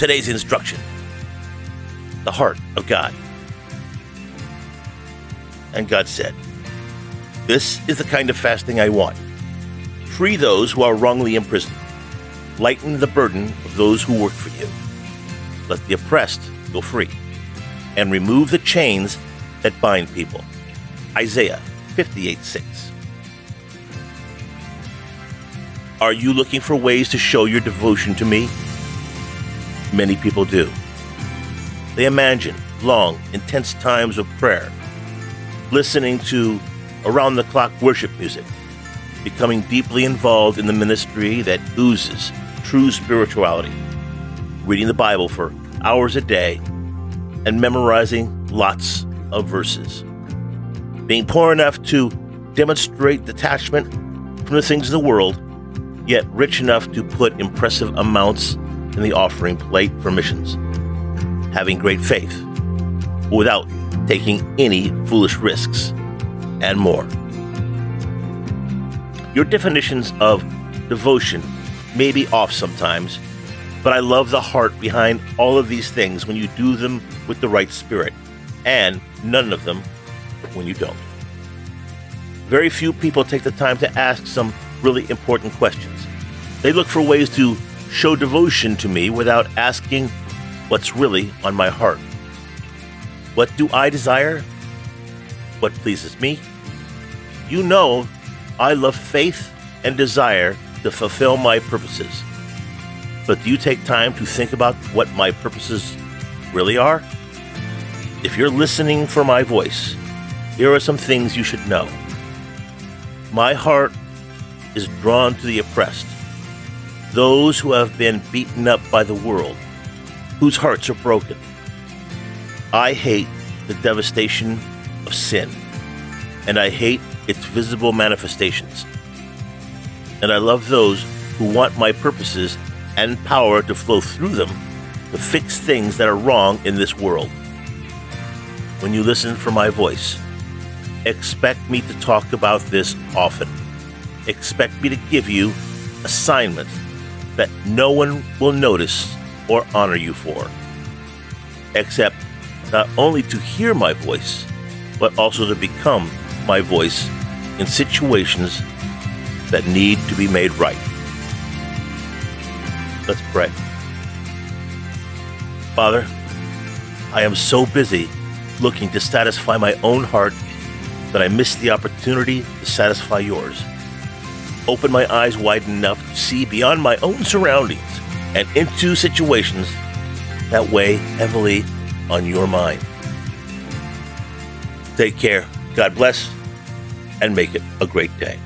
Today's instruction the heart of God. And God said, This is the kind of fasting I want. Free those who are wrongly imprisoned. Lighten the burden of those who work for you. Let the oppressed go free. And remove the chains that bind people. Isaiah 58 6. Are you looking for ways to show your devotion to me? Many people do. They imagine long, intense times of prayer, listening to around the clock worship music, becoming deeply involved in the ministry that oozes true spirituality, reading the Bible for hours a day, and memorizing lots of verses. Being poor enough to demonstrate detachment from the things of the world, yet rich enough to put impressive amounts in the offering plate for missions. Having great faith without taking any foolish risks, and more. Your definitions of devotion may be off sometimes, but I love the heart behind all of these things when you do them with the right spirit, and none of them when you don't. Very few people take the time to ask some really important questions. They look for ways to show devotion to me without asking what's really on my heart. What do I desire? What pleases me? You know, I love faith and desire to fulfill my purposes. But do you take time to think about what my purposes really are? If you're listening for my voice, here are some things you should know. My heart is drawn to the oppressed those who have been beaten up by the world, whose hearts are broken. I hate the devastation of sin, and I hate its visible manifestations. And I love those who want my purposes and power to flow through them to fix things that are wrong in this world. When you listen for my voice, expect me to talk about this often. Expect me to give you assignments that no one will notice or honor you for, except not only to hear my voice, but also to become my voice in situations that need to be made right. Let's pray. Father, I am so busy looking to satisfy my own heart that I miss the opportunity to satisfy yours open my eyes wide enough to see beyond my own surroundings and into situations that weigh heavily on your mind. Take care. God bless and make it a great day.